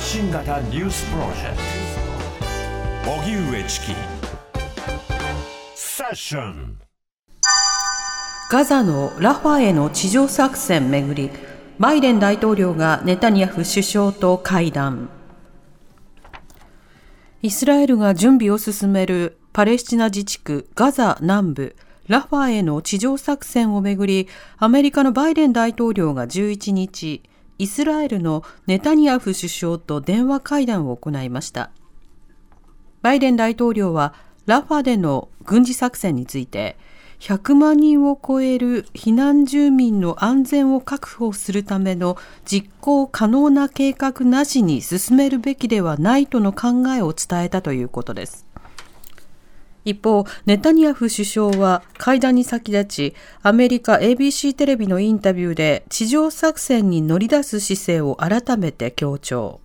発信型ニュースプロジェクト。荻上チキ。セッション。ガザのラファへの地上作戦めぐり。バイデン大統領がネタニヤフ首相と会談。イスラエルが準備を進めるパレスチナ自治区ガザ南部。ラファへの地上作戦をめぐりアメリカのバイデン大統領が11日イスラエルのネタニヤフ首相と電話会談を行いました。バイデン大統領はラファでの軍事作戦について100万人を超える避難住民の安全を確保するための実行可能な計画なしに進めるべきではないとの考えを伝えたということです。一方、ネタニヤフ首相は会談に先立ち、アメリカ ABC テレビのインタビューで地上作戦に乗り出す姿勢を改めて強調。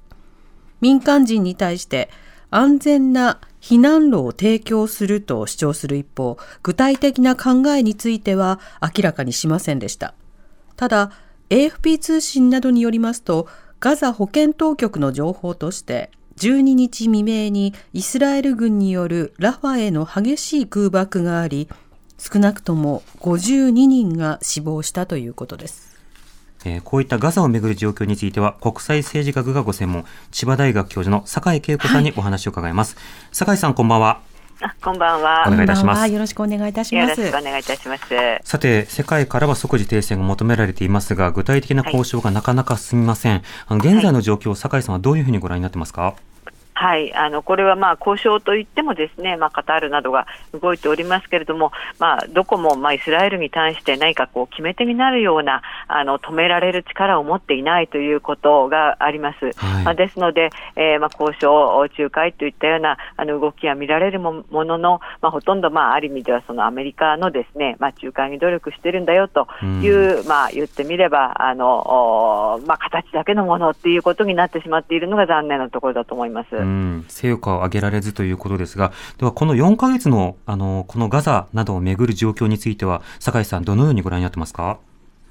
民間人に対して安全な避難路を提供すると主張する一方、具体的な考えについては明らかにしませんでした。ただ、AFP 通信などによりますと、ガザ保健当局の情報として、12日未明にイスラエル軍によるラファへの激しい空爆があり、少なくとも52人が死亡したということです。えー、こういったガザをめぐる状況については、国際政治学がご専門、千葉大学教授の酒井恵子さんにお話を伺います。はい、酒井さん、こんばんは。あこんばんは。お願いいたします。よろしくお願いいたします。よろしくお願いいたします。さて、世界からは即時停戦が求められていますが、具体的な交渉がなかなか進みません。はい、あの現在の状況を酒井さんはどういうふうにご覧になってますか？はい、あのこれはまあ交渉といってもですね、まあ、カタールなどが動いておりますけれども、まあ、どこもまあイスラエルに対して何かこう決め手になるようなあの止められる力を持っていないということがあります。はい、まあ、ですので、えー、まあ交渉、仲介といったようなあの動きが見られるものの、まあ、ほとんどまあある意味ではそのアメリカのですね、まあ、仲介に努力してるんだよという、うん、まあ、言ってみればあの、まあ、形だけのものっていうことになってしまっているのが残念なところだと思います。うん、成果を上げられずということですが、ではこの4か月のあのこのガザなどをめぐる状況については、酒井さん、どのようにご覧になってますか？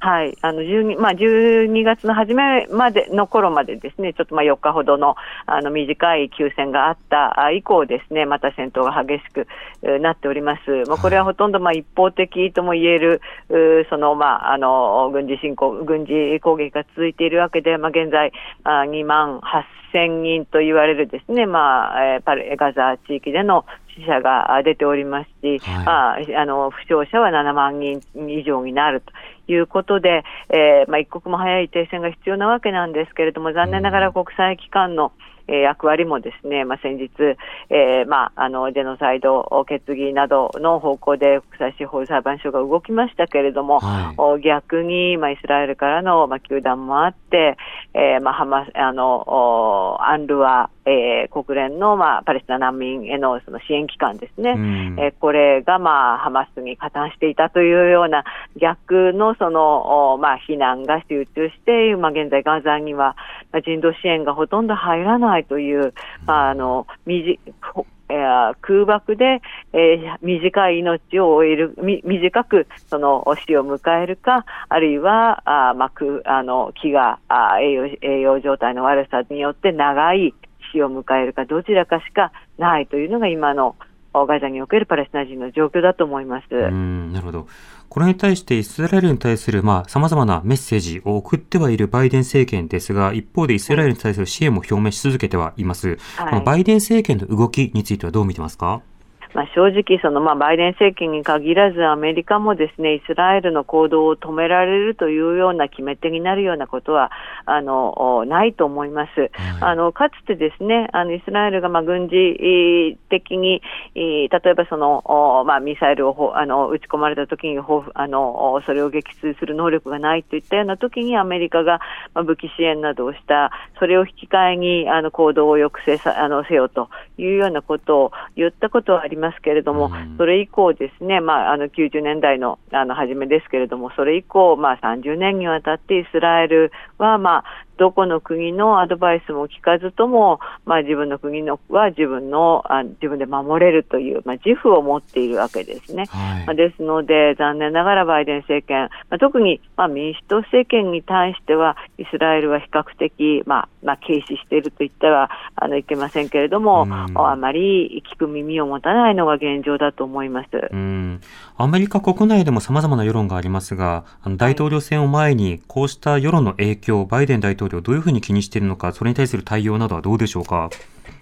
はい、あの12、まあ、12月の初めまでの頃までですね、ちょっとまあ4日ほどのあの短い休戦があった以降ですね、また戦闘が激しくなっております。まあ、これはほとんどまあ一方的とも言える、そのまああの軍事侵攻、軍事攻撃が続いているわけで、まあ、現在2万8000人と言われるですね、まあ、えパレガザ地域での死者が出ておりますし、はい、ああの負傷者は7万人以上になるということで、えーまあ、一刻も早い停戦が必要なわけなんですけれども、残念ながら国際機関の、えー、役割もですね、まあ、先日、えーまあ、あのジェノサイド決議などの方向で国際司法裁判所が動きましたけれども、はい、逆に、まあ、イスラエルからの、まあ、球団もあって、えーまあ、ハマあのアンルワ、えー、国連の、まあ、パレスチナ難民へのその支援機関ですね、うん、えー、これが、まあ、ハマスに加担していたというような逆のその、まあ、避難が集中して、まあ、現在ガザには人道支援がほとんど入らないという、まあ、あの、えー、空爆で、えー、短い命を終える、み短くその死を迎えるか、あるいは、あまあ、くあの木があ栄養栄養状態の悪さによって長い死を迎えるか、どちらかしかないというのが今のガザにおけるパレスチナ人の状況だと思います。うんなるほど。これに対してイスラエルに対するまあ様々なメッセージを送ってはいるバイデン政権ですが、一方でイスラエルに対する支援も表明し続けてはいます。はい、このバイデン政権の動きについてはどう見てますか？まあ、正直その、まあ、バイデン政権に限らずアメリカもですねイスラエルの行動を止められるというような決め手になるようなことはあのないと思います。はい、あのかつてですねあのイスラエルがまあ軍事的に例えばその、まあ、ミサイルをあの撃ち込まれた時にあのそれを撃墜する能力がないといったような時にアメリカが、まあ、武器支援などをしたそれを引き換えにあの行動を抑制さあのせよというようなことを言ったことはありますますけれども、それ以降ですね、まあ、あの90年代のあの初めですけれども、それ以降、まあ、30年にわたってイスラエルは、まあ、どこの国のアドバイスも聞かずとも、まあ、自分の国のは自分のあ自分で守れるという、まあ、自負を持っているわけですね。はい、まあ、ですので、残念ながらバイデン政権、まあ、特に、まあ、民主党政権に対しては、イスラエルは比較的、まあまあ、軽視していると言ってはあのいけませんけれども、あまり聞く耳を持たないのが現状だと思います。アメリカ国内でも様々な世論がありますが、あの大統領選を前に、こうした世論の影響、バイデン大統領、どういうふうに気にしているのか、それに対する対応などはどうでしょうか？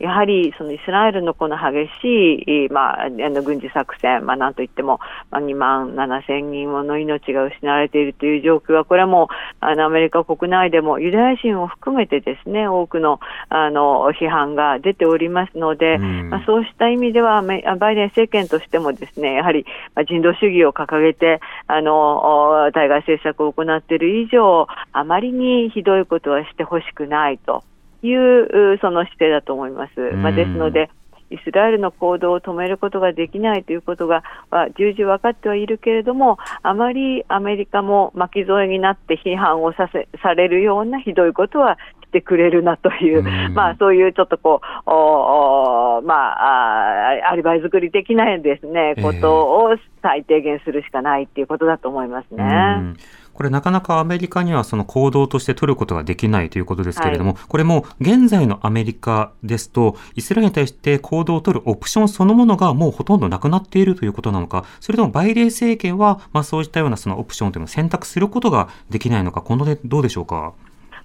やはりそのイスラエルのこの激しい、まあ、あの軍事作戦、まあ、なんといっても、まあ、2万7千人もの命が失われているという状況は、これはもうあのアメリカ国内でもユダヤ人を含めてですね多くのあの批判が出ておりますので、まあ、そうした意味では、バイデン政権としてもですねやはり人道主義を掲げてあの対外政策を行っている以上、あまりにひどいことはしてほしくないと。いうその姿勢だと思います。まあ、ですので、イスラエルの行動を止めることができないということが、まあ、重々分かってはいるけれども、あまりアメリカも巻き添えになって批判をさせされるようなひどいことはしてくれるなという、うまあ、そういうちょっとこう、おおまあ、アリバイ作り的なですね、ことを最低限するしかないっていうことだと思いますね。これなかなかアメリカにはその行動として取ることができないということですけれども、はい、これも現在のアメリカですと、イスラエルに対して行動を取るオプションそのものがもうほとんどなくなっているということなのか、それともバイデン政権は、まあそういったようなそのオプションというのを選択することができないのか、このでどうでしょうか？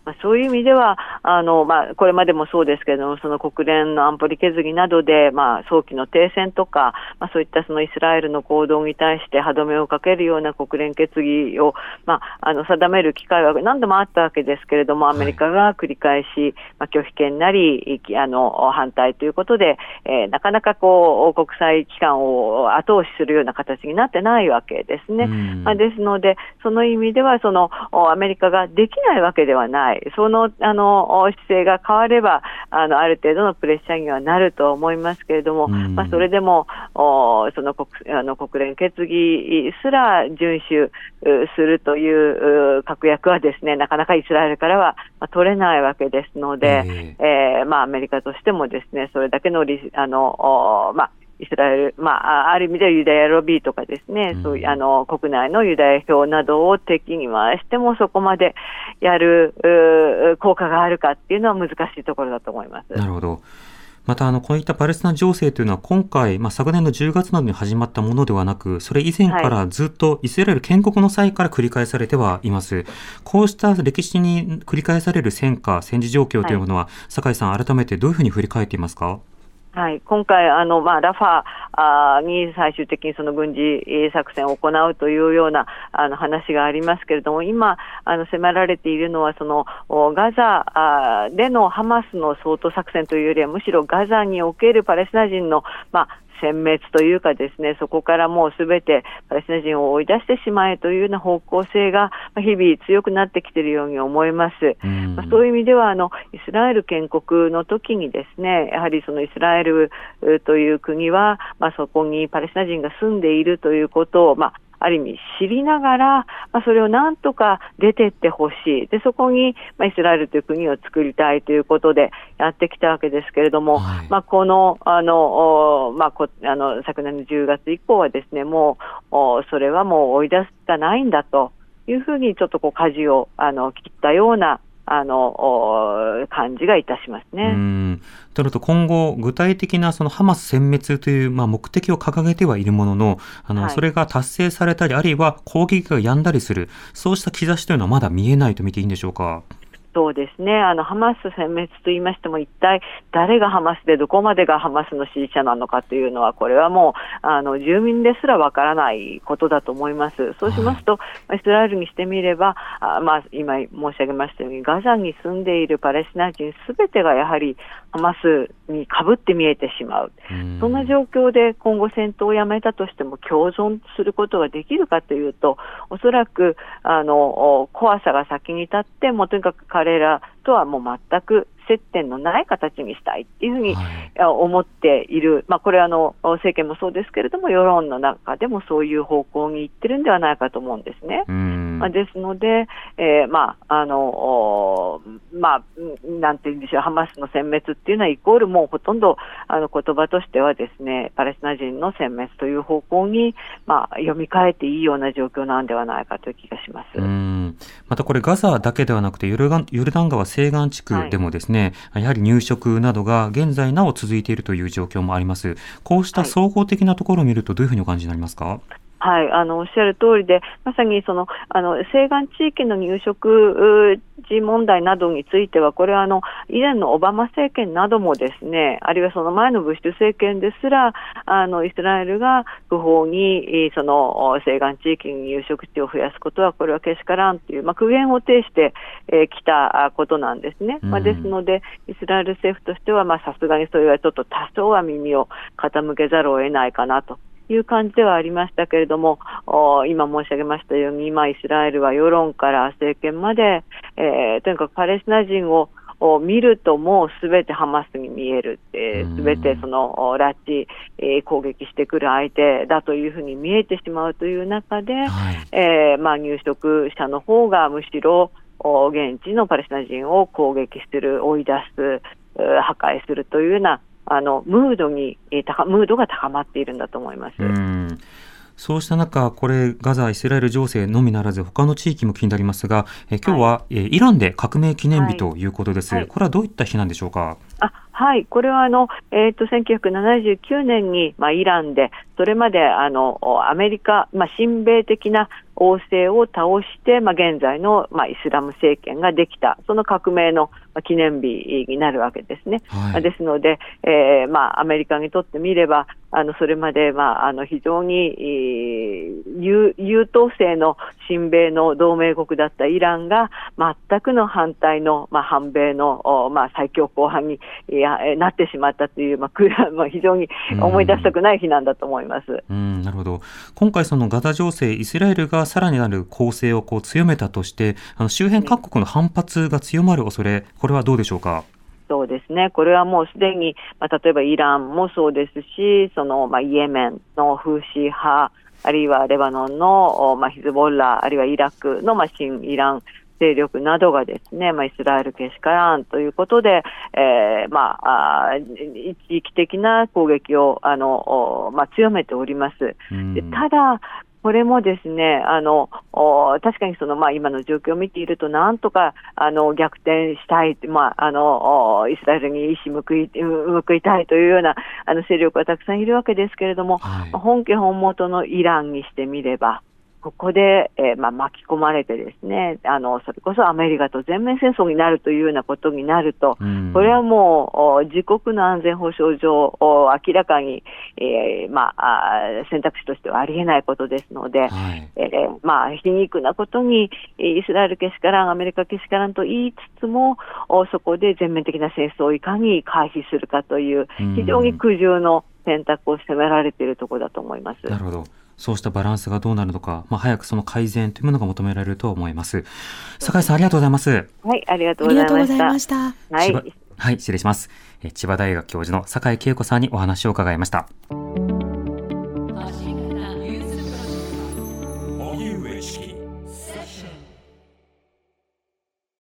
まあ、そういう意味では、あのまあ、これまでもそうですけれども、その国連の安保理決議などで、まあ、早期の停戦とか、まあ、そういったそのイスラエルの行動に対して歯止めをかけるような国連決議を、まあ、あの定める機会は何度もあったわけですけれども、アメリカが繰り返し、まあ、拒否権なりあの反対ということで、えー、なかなかこう国際機関を後押しするような形になってないわけですね。まあ、ですので、その意味ではそのアメリカができないわけではない。そのあの姿勢が変わればあのある程度のプレッシャーにはなると思いますけれども、うん、まあ、それでもおその国あの国連決議すら遵守するという確約はですねなかなかイスラエルからは、まあ、取れないわけですので、えー、えー、まあ、アメリカとしてもですねそれだけのリあのまあイスラエル、まあ、ある意味ではユダヤロビーとかですね、うん、そういうあの国内のユダヤ票などを敵に回してもそこまでやる効果があるかっていうのは難しいところだと思います。なるほど。また、あの、こういったパレスチナ情勢というのは今回、まあ、昨年の10月などに始まったものではなく、それ以前からずっとイスラエル建国の際から繰り返されてはいます。こうした歴史に繰り返される戦火、戦時状況というものは、はい、酒井さん、改めてどういうふうに振り返っていますか？はい、今回、あのまあ、ラファあに最終的にその軍事作戦を行うというようなあの話がありますけれども、今、あの迫られているのは、そのガザでのハマスの掃討作戦というよりは、むしろガザにおけるパレスチナ人の、まあ、殲滅というかですね、そこからもうすべてパレスチナ人を追い出してしまえというような方向性が日々強くなってきているように思います。まあ、そういう意味ではあのイスラエル建国の時にですね、やはりそのイスラエルという国は、まあ、そこにパレスチナ人が住んでいるということを、まあある意味知りながら、まあ、それをなんとか出てってほしい。で、そこに、まあ、イスラエルという国を作りたいということでやってきたわけですけれども、はい、まあ、この、あの、まあ、こあの、昨年の10月以降はですね、もう、それはもう追い出すしかないんだというふうに、ちょっとこう、舵を、あの、切ったような、あの感じがいたしますね。となると今後、具体的なそのハマス殲滅という、まあ、目的を掲げてはいるものの、あの、はい、それが達成されたり、あるいは攻撃が止んだりする、そうした兆しというのはまだ見えないと見ていいんでしょうか？そうですね、あのハマス殲滅と言いましても、一体誰がハマスで、どこまでがハマスの支持者なのかというのは、これはもうあの住民ですらわからないことだと思います。そうしますと、はい、イスラエルにしてみれば、あまあ、今申し上げましたように、ガザに住んでいるパレスチナ人すべてがやはりハマスにかぶって見えてしまう、そんな状況で今後、戦闘をやめたとしても共存することができるかというと、おそらくあの怖さが先に立って、もうとにかく彼彼らとはもう全く接点のない形にしたいっていうふうに思っている、はい、まあ、これはあの政権もそうですけれども、世論の中でもそういう方向に行ってるんではないかと思うんですね。まあ、ですので、えー、まあ、あの、まあ、なんていうんでしょう、ハマスの殲滅っていうのはイコールもうほとんど、あの、言葉としてはですね、パレスチナ人の殲滅という方向に、まあ、読み替えていいような状況なんではないかという気がします。またこれガザだけではなくてヨルダン川西岸地区でもですね、はい、やはり入植などが現在なお続いているという状況もあります。こうした総合的なところを見るとどういうふうにお感じになりますか、はい、あのおっしゃる通りで、まさにそのあの西岸地域の入植地問題などについては、これはあの以前のオバマ政権などもですね、あるいはその前のブッシュ政権ですら、あのイスラエルが不法にその西岸地域に入植地を増やすことは、これはけしからんという、まあ、苦言を呈してき、えー、たことなんですね。まあ、ですので、イスラエル政府としては、さすがにそれはちょっと多少は耳を傾けざるを得ないかなと。いう感じではありましたけれども、今申し上げましたように、今、イスラエルは世論から政権まで、えー、とにかくパレスチナ人をを見るともうすべてハマスに見える、すべてその拉致、えー、攻撃してくる相手だというふうに見えてしまうという中で、はい、えー、まあ、入植者の方がむしろ現地のパレスチナ人を攻撃する、追い出す、破壊するというようなあのムードに、えー、ムードが高まっているんだと思います。うそうした中、これ、ガザ、イスラエル情勢のみならず、他の地域も気になりますが、え今日は、はい、えイランで革命記念日とい。うことです、はい、これはどういった日なんでしょうか？あはい、これはあの、えーと、1979年に、まあ、イランで、それまであのアメリカ、まあ、親米的な王政を倒して、まあ、現在の、まあ、イスラム政権ができた、その革命の記念日になるわけですね。はい、ですので、えーまあ、アメリカにとってみれば、あのそれまで、まあ、あの非常に、えー、優優等生の親米の同盟国だったイランが、全くの反対の、まあ、反米の、まあ、最強硬派に、やなってしまったという、まあ、まあ、非常に思い出したくない日なんだと思います。うん、なるほど。今回そのガザ情勢、イスラエルがさらになる攻勢をこう強めたとして、あの周辺各国の反発が強まる恐れ、これはどうでしょうか？そうですね、これはもうすでに、まあ、例えばイランもそうですし、そのまあ、イエメンのフーシー派、あるいはレバノンの、まあ、ヒズボッラ、あるいはイラクの、まあ、新イラン勢力などがですね、まあ、イスラエルけしからんということで、えー、まあ、あ一時的な攻撃をあの、まあ、強めております。でただ、これもですね、あの確かにその、まあ、今の状況を見ていると、なんとかあの逆転したい、まあ、あのイスラエルに意思報い報いたいというようなあの勢力がたくさんいるわけですけれども、はい、本家本元のイランにしてみれば、ここで、えー、まあ、巻き込まれてですね、あの、それこそアメリカと全面戦争になるというようなことになると、これはもう、自国の安全保障上、明らかに、えー、まあ、選択肢としてはありえないことですので、はい、えー、まあ、皮肉なことに、イスラエルけしからん、アメリカけしからんと言いつつも、そこで全面的な戦争をいかに回避するかという、非常に苦渋の選択を迫られているところだと思います。なるほど。そうしたバランスがどうなるのか、まあ、早くその改善というものが求められると思います。酒井さん、ありがとうございます。はい、ありがとうございました。はい、はい、失礼します。千葉大学教授の酒井恵子さんにお話を伺いました。